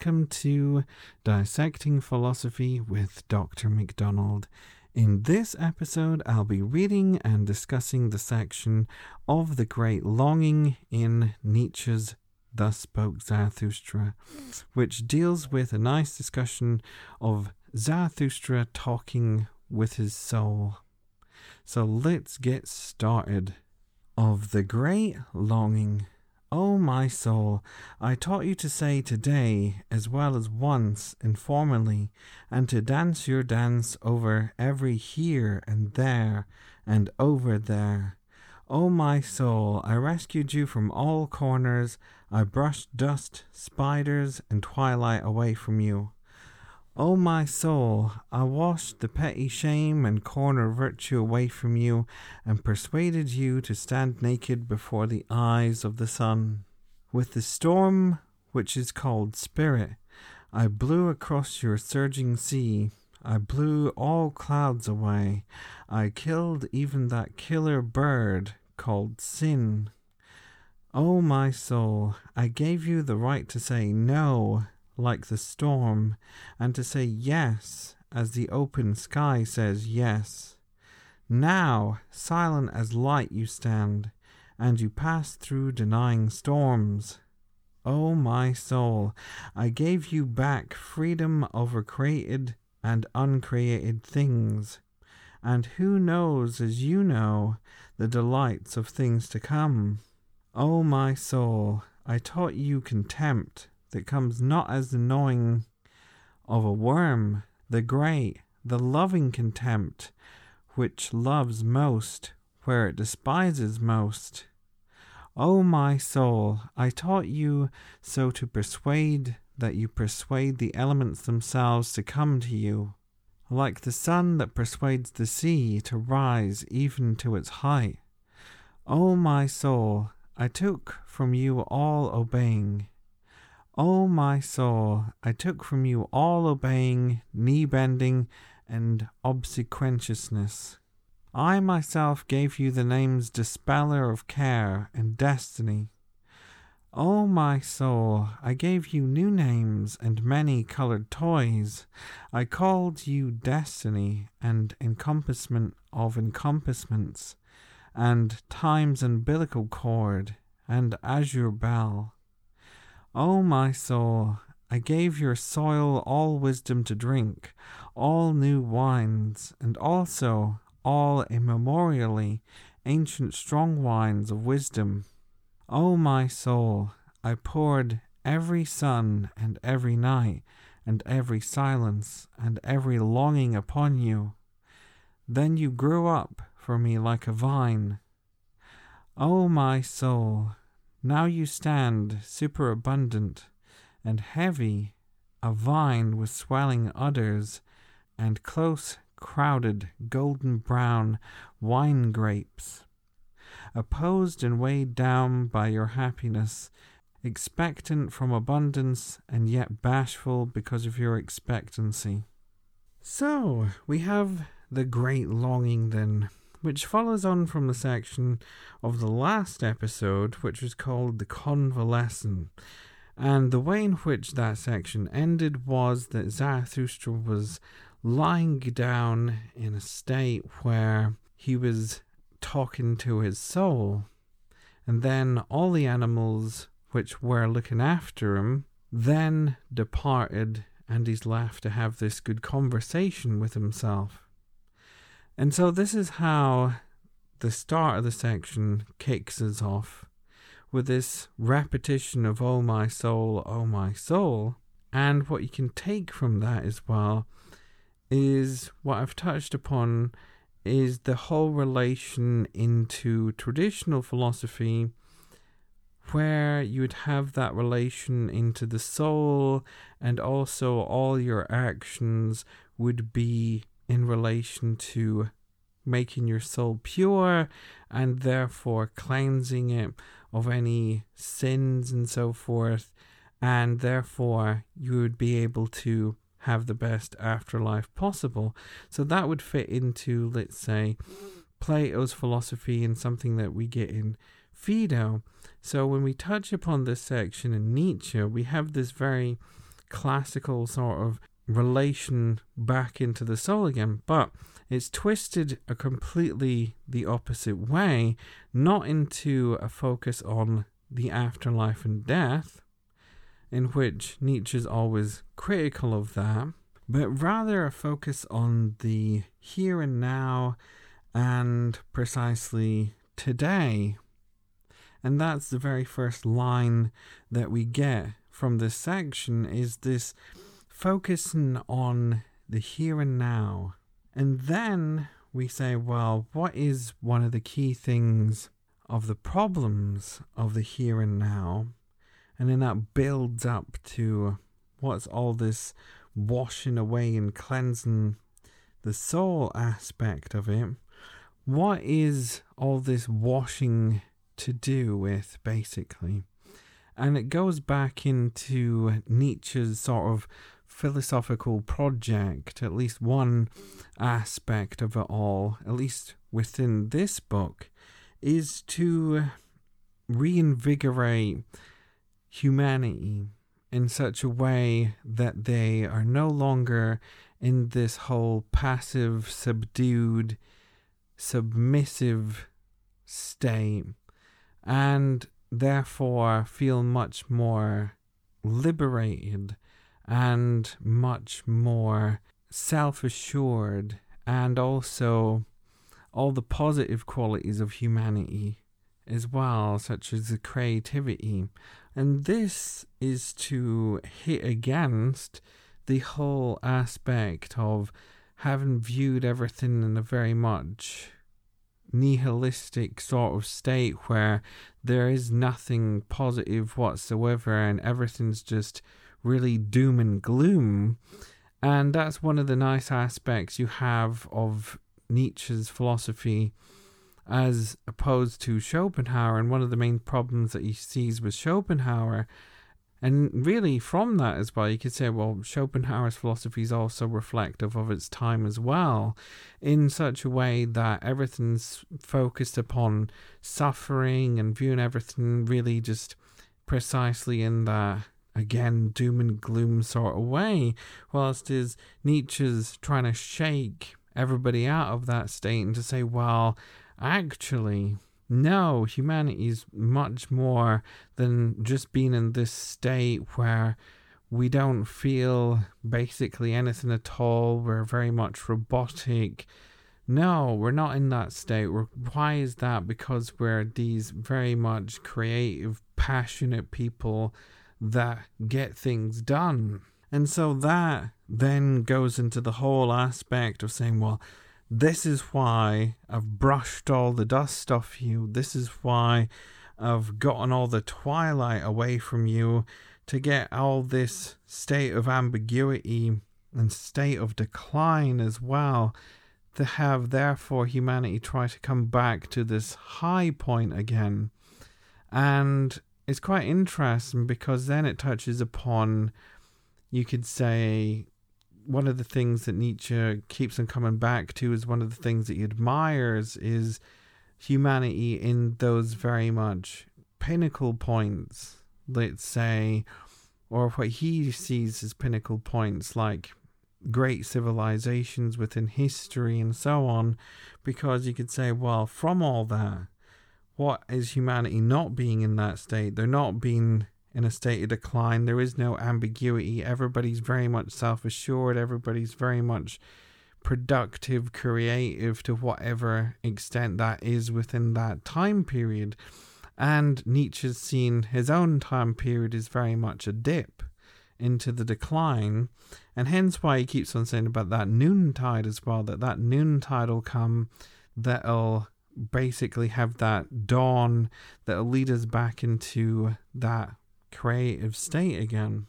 welcome to Dissecting Philosophy with Dr. McDonald. In this episode, I'll be reading and discussing the section of the great longing in Nietzsche's Thus Spoke Zarathustra, which deals with a nice discussion of Zarathustra talking with his soul. So let's get started. Of the great longing. O oh, my soul, I taught you to say today as well as once and formerly, and to dance your dance over every here and there and over there. O oh, my soul, I rescued you from all corners, I brushed dust, spiders, and twilight away from you. O my soul, I washed the petty shame and corner virtue away from you, and persuaded you to stand naked before the eyes of the sun. With the storm which is called Spirit, I blew across your surging sea. I blew all clouds away. I killed even that killer bird called Sin. O my soul, I gave you the right to say no like the storm, and to say yes as the open sky says yes. Now, silent as light you stand, and you pass through denying storms. Oh, my soul, I gave you back freedom over created and uncreated things. And who knows, as you know, the delights of things to come? Oh, my soul, I taught you contempt that comes not as the gnawing of a worm, the great, the loving contempt, which loves most where it despises most. O my soul, I taught you so to persuade that you persuade the elements themselves to come to you, like the sun that persuades the sea to rise even to its height. O my soul, I took from you all obeying, O my soul, I took from you all obeying, knee bending, and obsequiousness. I myself gave you the names Dispeller of Care and Destiny. O my soul, I gave you new names and many colored toys. I called you Destiny and Encompassment of Encompassments, and Time's umbilical cord, and Azure Bell. O my soul, I gave your soil all wisdom to drink, all new wines, and also all immemorially ancient strong wines of wisdom. O my soul, I poured every sun and every night, and every silence and every longing upon you. Then you grew up for me like a vine. O my soul, now you stand superabundant and heavy, a vine with swelling udders and close crowded golden brown wine grapes, opposed and weighed down by your happiness, expectant from abundance and yet bashful because of your expectancy. So, we have the great longing then which follows on from the section of the last episode, which was called The Convalescent. And the way in which that section ended was that Zarathustra was lying down in a state where he was talking to his soul, and then all the animals which were looking after him then departed, and he's left to have this good conversation with himself. And so this is how the start of the section kicks us off with this repetition of Oh my soul, oh my soul. And what you can take from that as well is what I've touched upon is the whole relation into traditional philosophy where you would have that relation into the soul and also all your actions would be in relation to making your soul pure and therefore cleansing it of any sins and so forth. And therefore, you would be able to have the best afterlife possible. So that would fit into, let's say, Plato's philosophy and something that we get in Phaedo. So when we touch upon this section in Nietzsche, we have this very classical sort of relation back into the soul again, but it's twisted a completely the opposite way, not into a focus on the afterlife and death, in which Nietzsche is always critical of that, but rather a focus on the here and now and precisely today. And that's the very first line that we get from this section is this focusing on the here and now. And then we say, well, what is one of the key things of the problems of the here and now? And then that builds up to what's all this washing away and cleansing the soul aspect of it. What is all this washing to do with, basically? And it goes back into Nietzsche's sort of philosophical project, at least one aspect of it all, at least within this book, is to reinvigorate humanity in such a way that they are no longer in this whole passive, subdued, submissive state, and therefore feel much more liberated and much more self assured, and also all the positive qualities of humanity as well, such as the creativity. And this is to hit against the whole aspect of having viewed everything in a very much nihilistic sort of state where there is nothing positive whatsoever and everything's just really doom and gloom. And that's one of the nice aspects you have of Nietzsche's philosophy as opposed to Schopenhauer. And one of the main problems that he sees with Schopenhauer, and really from that as well, you could say, well, Schopenhauer's philosophy is also reflective of its time as well, in such a way that everything's focused upon suffering and viewing everything really just precisely in that again doom and gloom sort of way, whilst is Nietzsche's trying to shake everybody out of that state and to say, well, actually, no, humanity is much more than just being in this state where we don't feel basically anything at all. We're very much robotic. No, we're not in that state. We're, why is that? Because we're these very much creative, passionate people that get things done. And so that then goes into the whole aspect of saying, well, this is why I've brushed all the dust off you. This is why I've gotten all the twilight away from you to get all this state of ambiguity and state of decline as well. To have therefore humanity try to come back to this high point again. And it's quite interesting because then it touches upon, you could say, one of the things that Nietzsche keeps on coming back to is one of the things that he admires is humanity in those very much pinnacle points, let's say, or what he sees as pinnacle points like great civilizations within history and so on, because you could say, well, from all that, what is humanity not being in that state? They're not being in a state of decline. There is no ambiguity. Everybody's very much self assured. Everybody's very much productive, creative to whatever extent that is within that time period. And Nietzsche's seen his own time period is very much a dip into the decline. And hence why he keeps on saying about that noontide as well, that that noontide will come that'll basically have that dawn that'll lead us back into that creative state again.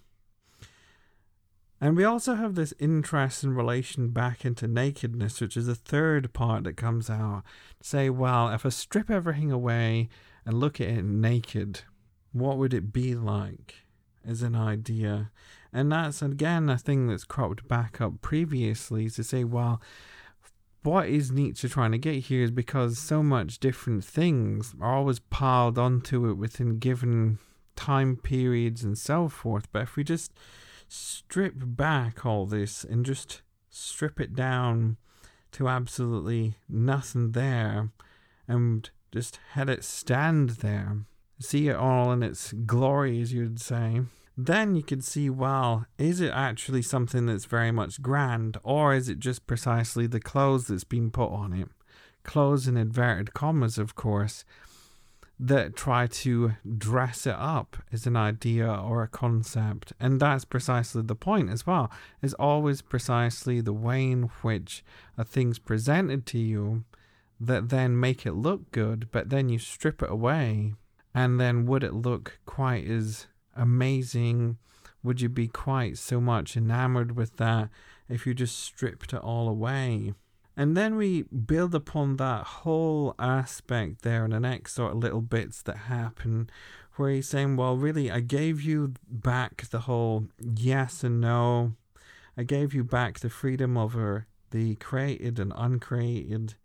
And we also have this interest in relation back into nakedness, which is the third part that comes out. Say, well, if I strip everything away and look at it naked, what would it be like as an idea? And that's again a thing that's cropped back up previously to say, well, what is Nietzsche trying to get here is because so much different things are always piled onto it within given time periods and so forth. But if we just strip back all this and just strip it down to absolutely nothing there and just had it stand there, see it all in its glory, as you'd say, then you could see well, is it actually something that's very much grand, or is it just precisely the clothes that's been put on it? Clothes in inverted commas, of course, that try to dress it up as an idea or a concept. And that's precisely the point as well, is always precisely the way in which a thing's presented to you that then make it look good, but then you strip it away. And then would it look quite as amazing? Would you be quite so much enamored with that if you just stripped it all away? And then we build upon that whole aspect there in the next sort of little bits that happen where he's saying, Well, really, I gave you back the whole yes and no. I gave you back the freedom over the created and uncreated.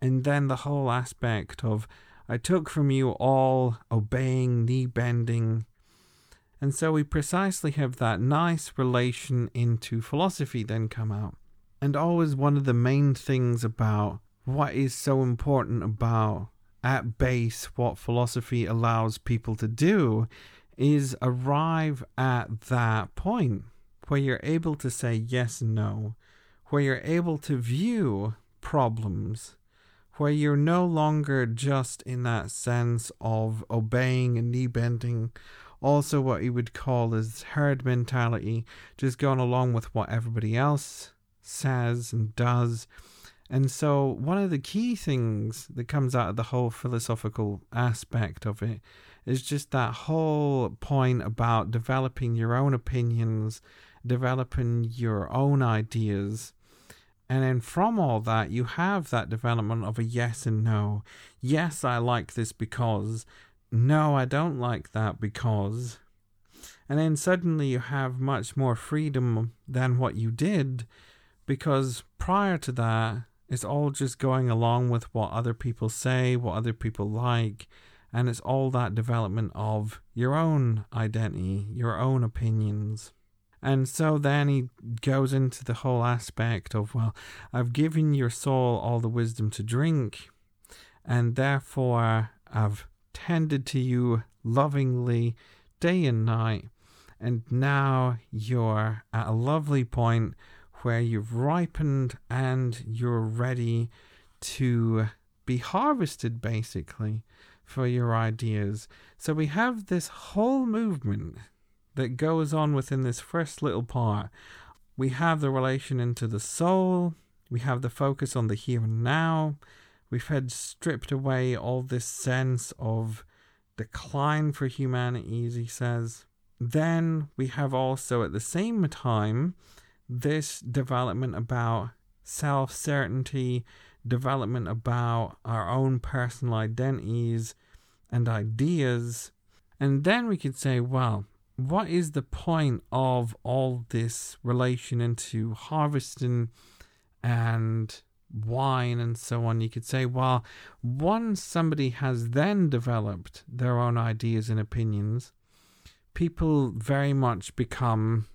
And then the whole aspect of I took from you all obeying, knee bending, and so we precisely have that nice relation into philosophy then come out. And always one of the main things about what is so important about at base what philosophy allows people to do is arrive at that point where you're able to say yes and no, where you're able to view problems, where you're no longer just in that sense of obeying and knee bending also what he would call as herd mentality, just going along with what everybody else says and does. And so, one of the key things that comes out of the whole philosophical aspect of it is just that whole point about developing your own opinions, developing your own ideas. And then from all that, you have that development of a yes and no. Yes, I like this because no, I don't like that because. And then suddenly you have much more freedom than what you did because prior to that, it's all just going along with what other people say, what other people like, and it's all that development of your own identity, your own opinions. And so then he goes into the whole aspect of, well, I've given your soul all the wisdom to drink, and therefore I've tended to you lovingly day and night, and now you're at a lovely point where you've ripened and you're ready to be harvested basically for your ideas. So we have this whole movement that goes on within this first little part. We have the relation into the soul, we have the focus on the here and now, We've had stripped away all this sense of decline for humanity, as he says. Then we have also at the same time this development about self certainty, development about our own personal identities and ideas. And then we could say, well, what is the point of all this relation into harvesting and wine and so on, you could say, well, once somebody has then developed their own ideas and opinions, people very much become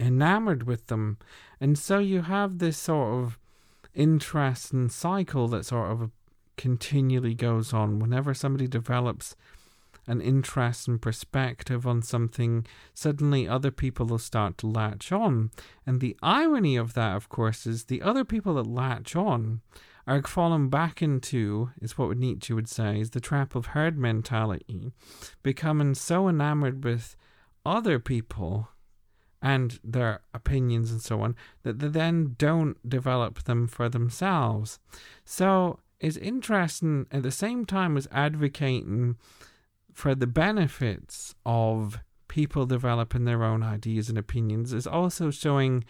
enamored with them. And so you have this sort of interest and cycle that sort of continually goes on. Whenever somebody develops an interest and perspective on something, suddenly other people will start to latch on. And the irony of that, of course, is the other people that latch on are fallen back into, is what Nietzsche would say, is the trap of herd mentality, becoming so enamored with other people and their opinions and so on that they then don't develop them for themselves. So it's interesting at the same time as advocating for the benefits of people developing their own ideas and opinions is also showing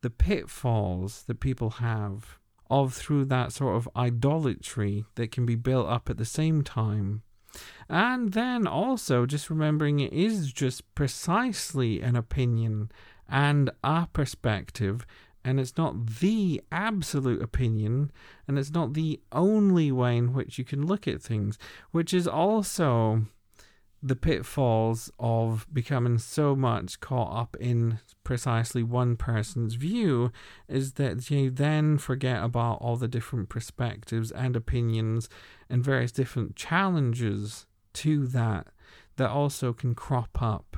the pitfalls that people have of through that sort of idolatry that can be built up at the same time. And then also just remembering it is just precisely an opinion and a perspective and it's not the absolute opinion, and it's not the only way in which you can look at things, which is also the pitfalls of becoming so much caught up in precisely one person's view is that you then forget about all the different perspectives and opinions and various different challenges to that that also can crop up.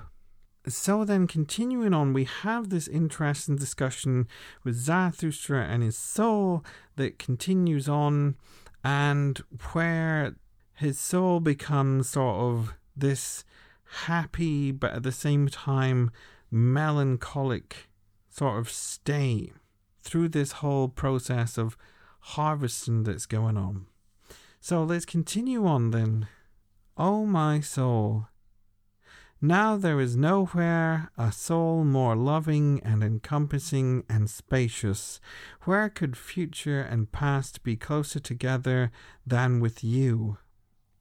So then, continuing on, we have this interesting discussion with Zarathustra and his soul that continues on, and where his soul becomes sort of this happy but at the same time melancholic sort of state through this whole process of harvesting that's going on. So let's continue on then. Oh my soul, now there is nowhere a soul more loving and encompassing and spacious. Where could future and past be closer together than with you?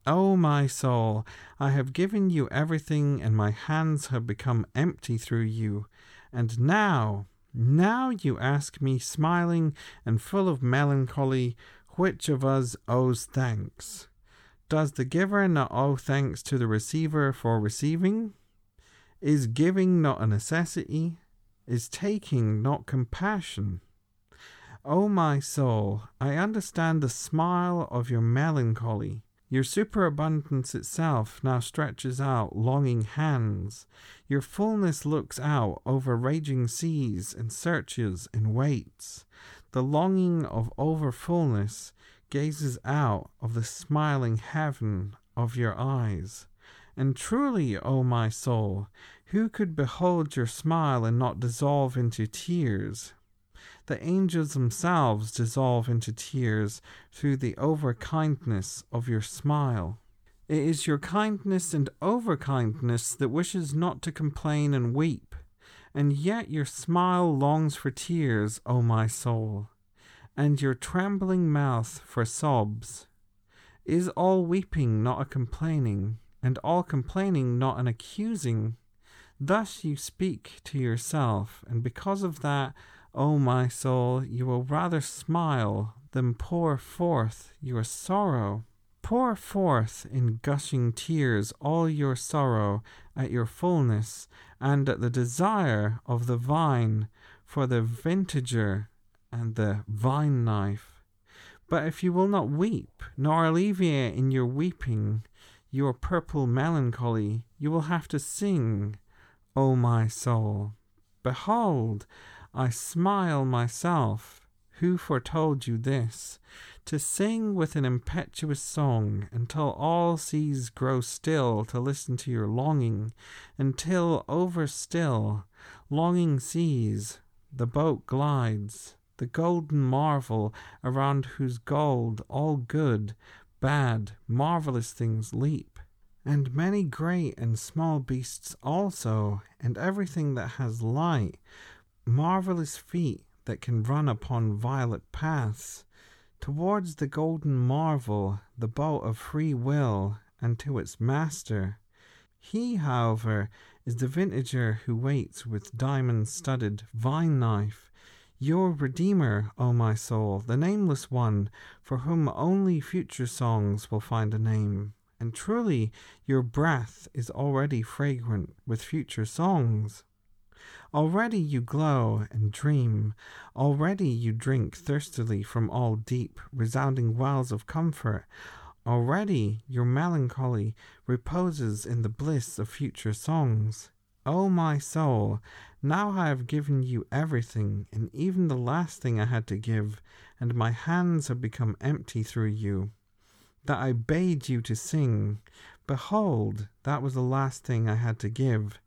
O oh, my soul, I have given you everything, and my hands have become empty through you. And now, now you ask me, smiling and full of melancholy, which of us owes thanks? Does the giver not owe thanks to the receiver for receiving? Is giving not a necessity? Is taking not compassion? O oh, my soul, I understand the smile of your melancholy your superabundance itself now stretches out longing hands. Your fullness looks out over raging seas and searches and waits. The longing of overfullness gazes out of the smiling heaven of your eyes. And truly, O my soul, who could behold your smile and not dissolve into tears? The angels themselves dissolve into tears through the overkindness of your smile. It is your kindness and overkindness that wishes not to complain and weep, and yet your smile longs for tears, O my soul, and your trembling mouth for sobs. Is all weeping not a complaining, and all complaining not an accusing? Thus you speak to yourself, and because of that, O oh, my soul, you will rather smile than pour forth your sorrow. Pour forth in gushing tears all your sorrow at your fullness and at the desire of the vine for the vintager and the vine knife. But if you will not weep, nor alleviate in your weeping your purple melancholy, you will have to sing, O my soul. Behold, I smile myself, who foretold you this, to sing with an impetuous song until all seas grow still to listen to your longing, until over still, longing seas, the boat glides, the golden marvel around whose gold all good, bad, marvelous things leap. And many great and small beasts also, and everything that has light, marvelous feet that can run upon violet paths, towards the golden marvel, the boat of free will, and to its master. He, however, is the vintager who waits with diamond studded vine knife, your Redeemer, O my soul, the nameless one, for whom only future songs will find a name. And truly, your breath is already fragrant with future songs. Already you glow and dream. Already you drink thirstily from all deep, resounding wells of comfort. Already your melancholy reposes in the bliss of future songs. O oh, my soul, now I have given you everything, and even the last thing I had to give, and my hands have become empty through you. That I bade you to sing, behold, that was the last thing I had to give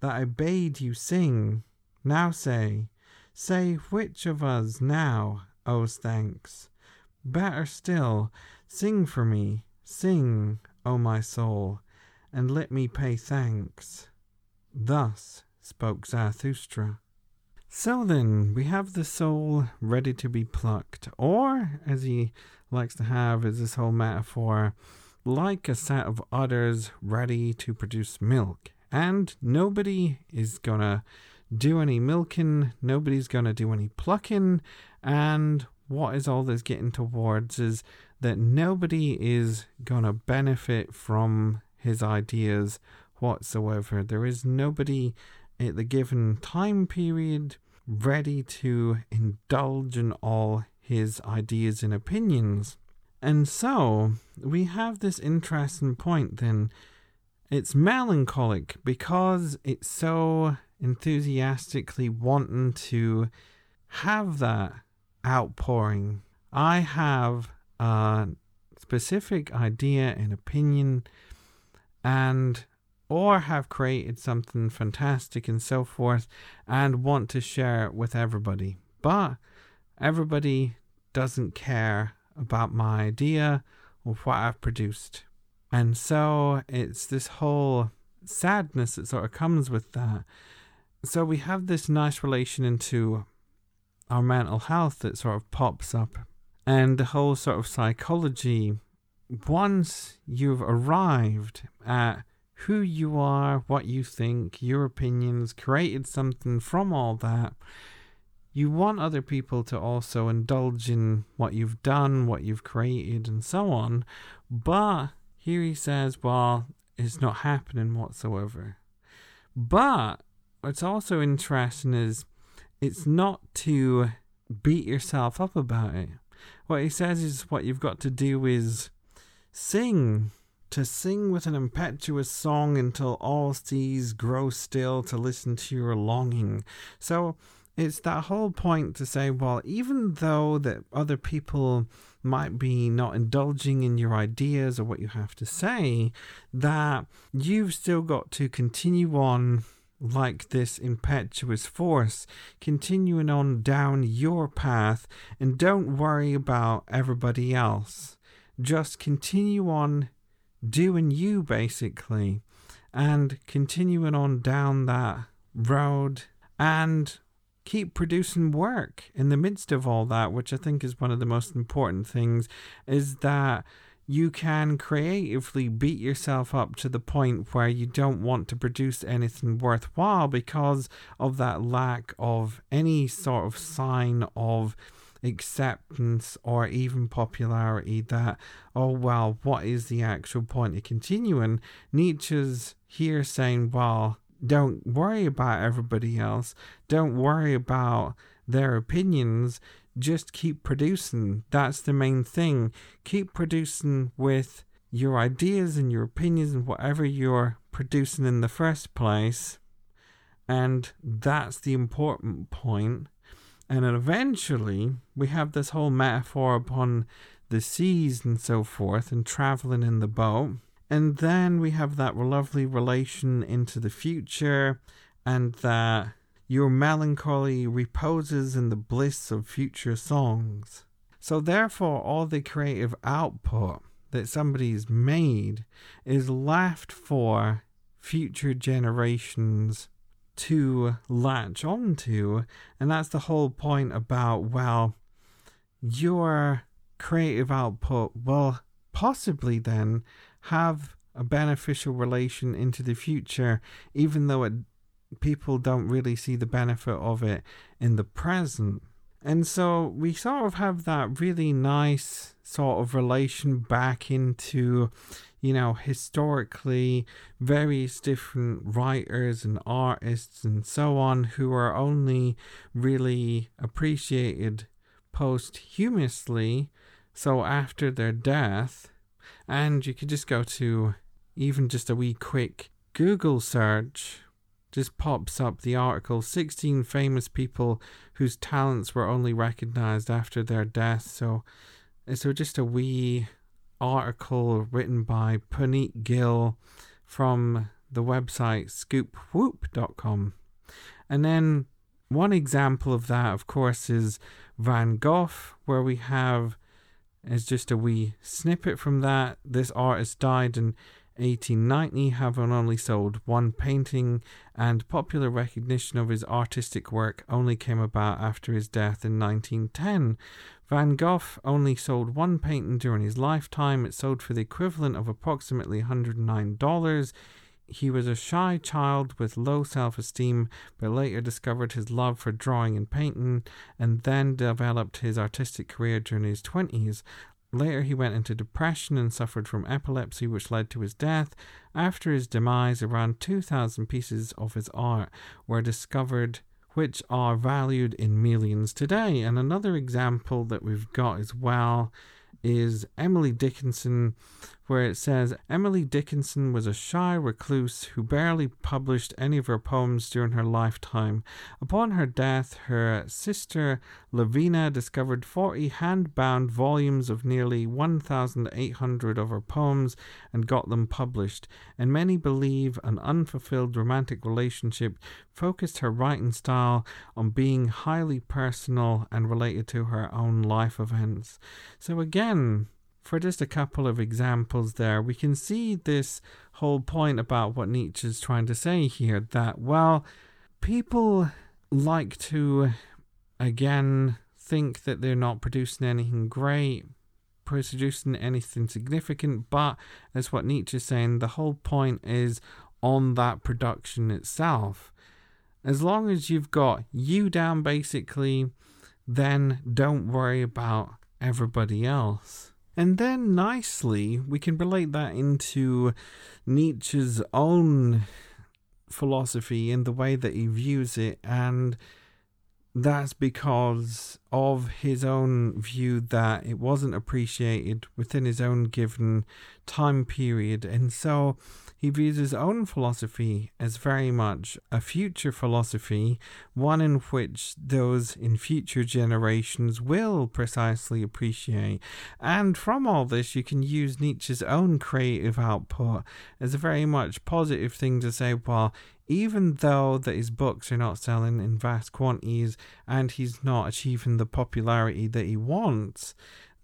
that I bade you sing. Now say, say which of us now owes thanks. Better still, sing for me, sing, O my soul, and let me pay thanks. Thus spoke Zarathustra. So then, we have the soul ready to be plucked, or, as he likes to have, is this whole metaphor, like a set of udders ready to produce milk. And nobody is gonna do any milking, nobody's to do any plucking, and what is all this getting towards is that nobody is to benefit from his ideas whatsoever. There is nobody at the given time period ready to indulge in all his ideas and opinions. And so we have this interesting point then. It's melancholic because it's so enthusiastically wanting to have that outpouring. I have a specific idea and opinion and or have created something fantastic and so forth and want to share it with everybody. But everybody doesn't care about my idea or what I've produced. And so it's this whole sadness that sort of comes with that. So we have this nice relation into our mental health that sort of pops up and the whole sort of psychology. Once you've arrived at who you are, what you think, your opinions, created something from all that, you want other people to also indulge in what you've done, what you've created, and so on. But here he says, well, it's not happening whatsoever. But what's also interesting is it's not to beat yourself up about it. What he says is what you've got to do is sing to sing with an impetuous song until all seas grow still to listen to your longing. So it's that whole point to say, well, even though that other people might be not indulging in your ideas or what you have to say, that you've still got to continue on like this impetuous force, continuing on down your path, and don't worry about everybody else. Just continue on doing you basically and continuing on down that road and keep producing work in the midst of all that which i think is one of the most important things is that you can creatively beat yourself up to the point where you don't want to produce anything worthwhile because of that lack of any sort of sign of acceptance or even popularity that, oh, well, what is the actual point of continuing? Nietzsche's here saying, well, don't worry about everybody else, don't worry about their opinions, just keep producing. That's the main thing. Keep producing with your ideas and your opinions and whatever you're producing in the first place. And that's the important point. And eventually, we have this whole metaphor upon the seas and so forth, and traveling in the boat. And then we have that lovely relation into the future, and that your melancholy reposes in the bliss of future songs. So, therefore, all the creative output that somebody's made is left for future generations to latch onto. And that's the whole point about, well, your creative output will possibly then have a beneficial relation into the future, even though it, people don't really see the benefit of it in the present. And so we sort of have that really nice sort of relation back into you know, historically, various different writers and artists and so on who are only really appreciated posthumously, so after their death. And you could just go to even just a wee quick Google search, just pops up the article 16 famous people whose talents were only recognized after their death. So, so just a wee article written by Puneet Gill from the website scoopwhoop.com. And then one example of that, of course, is Van Gogh, where we have is just a wee snippet from that. This artist died in 1890, having only sold one painting, and popular recognition of his artistic work only came about after his death in 1910. Van Gogh only sold one painting during his lifetime. It sold for the equivalent of approximately $109. He was a shy child with low self esteem, but later discovered his love for drawing and painting, and then developed his artistic career during his 20s. Later, he went into depression and suffered from epilepsy, which led to his death. After his demise, around 2,000 pieces of his art were discovered, which are valued in millions today. And another example that we've got as well is Emily Dickinson, where it says Emily Dickinson was a shy recluse who barely published any of her poems during her lifetime. Upon her death, her sister Lavinia discovered 40 hand bound volumes of nearly 1,800 of her poems and got them published. And many believe an unfulfilled romantic relationship focused her writing style on being highly personal and related to her own life events. So, again, for just a couple of examples there, we can see this whole point about what Nietzsche is trying to say here that, well, people like to, again, think that they're not producing anything great, producing anything significant, but as what Nietzsche is saying, the whole point is on that production itself. As long as you've got you down, basically, then don't worry about everybody else. And then nicely, we can relate that into Nietzsche's own philosophy in the way that he views it. And that's because of his own view that it wasn't appreciated within his own given time period. And so he views his own philosophy as very much a future philosophy, one in which those in future generations will precisely appreciate. And from all this, you can use Nietzsche's own creative output as a very much positive thing to say, well, even though that his books are not selling in vast quantities and he's not achieving the popularity that he wants,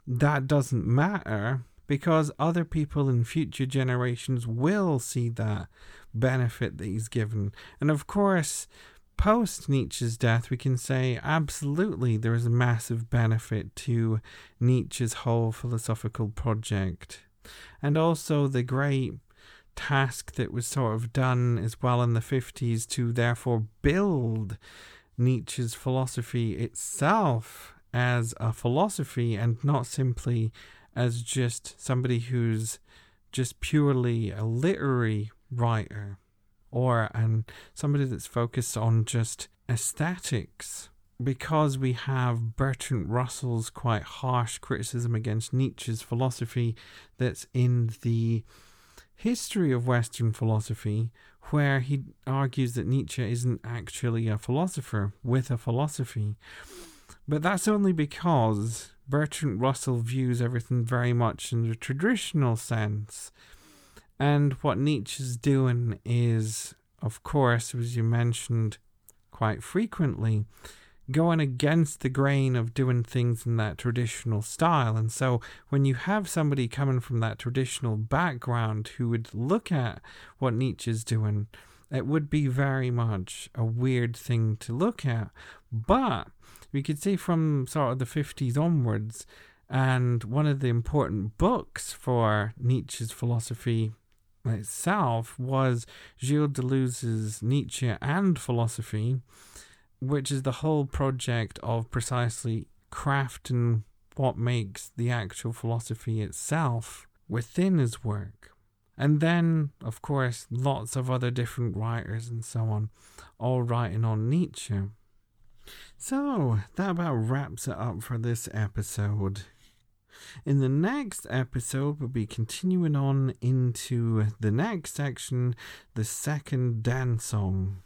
that doesn't matter because other people in future generations will see that benefit that he's given. And of course, post Nietzsche's death, we can say absolutely there is a massive benefit to Nietzsche's whole philosophical project. And also the great task that was sort of done as well in the 50s to therefore build Nietzsche's philosophy itself as a philosophy and not simply as just somebody who's just purely a literary writer or and somebody that's focused on just aesthetics because we have Bertrand Russell's quite harsh criticism against Nietzsche's philosophy that's in the history of Western philosophy, where he argues that Nietzsche isn't actually a philosopher with a philosophy. But that's only because Bertrand Russell views everything very much in the traditional sense. And what Nietzsche's doing is, of course, as you mentioned quite frequently, going against the grain of doing things in that traditional style. And so when you have somebody coming from that traditional background who would look at what Nietzsche's doing, it would be very much a weird thing to look at. But we could see from sort of the 50s onwards, and one of the important books for Nietzsche's philosophy itself was Gilles Deleuze's Nietzsche and Philosophy, which is the whole project of precisely crafting what makes the actual philosophy itself within his work. And then, of course, lots of other different writers and so on, all writing on Nietzsche. So, that about wraps it up for this episode. In the next episode, we'll be continuing on into the next section, the second dance song.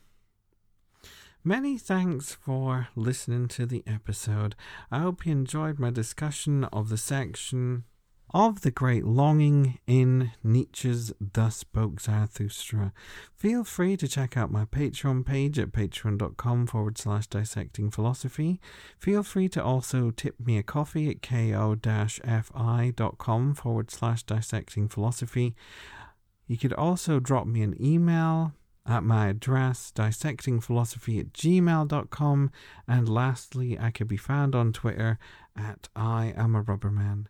Many thanks for listening to the episode. I hope you enjoyed my discussion of the section of the great longing in Nietzsche's Thus Spoke Zarathustra. Feel free to check out my Patreon page at patreon.com forward slash dissecting philosophy. Feel free to also tip me a coffee at ko fi.com forward slash dissecting philosophy. You could also drop me an email at my address dissectingphilosophy at gmail.com and lastly i could be found on twitter at i am a rubberman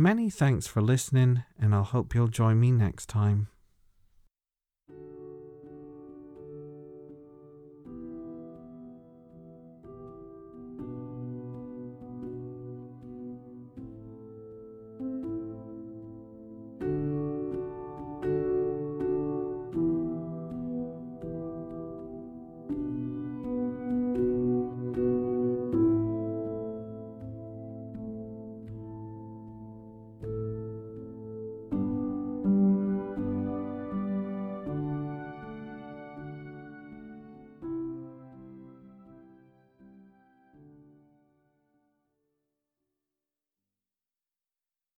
Many thanks for listening, and I'll hope you'll join me next time.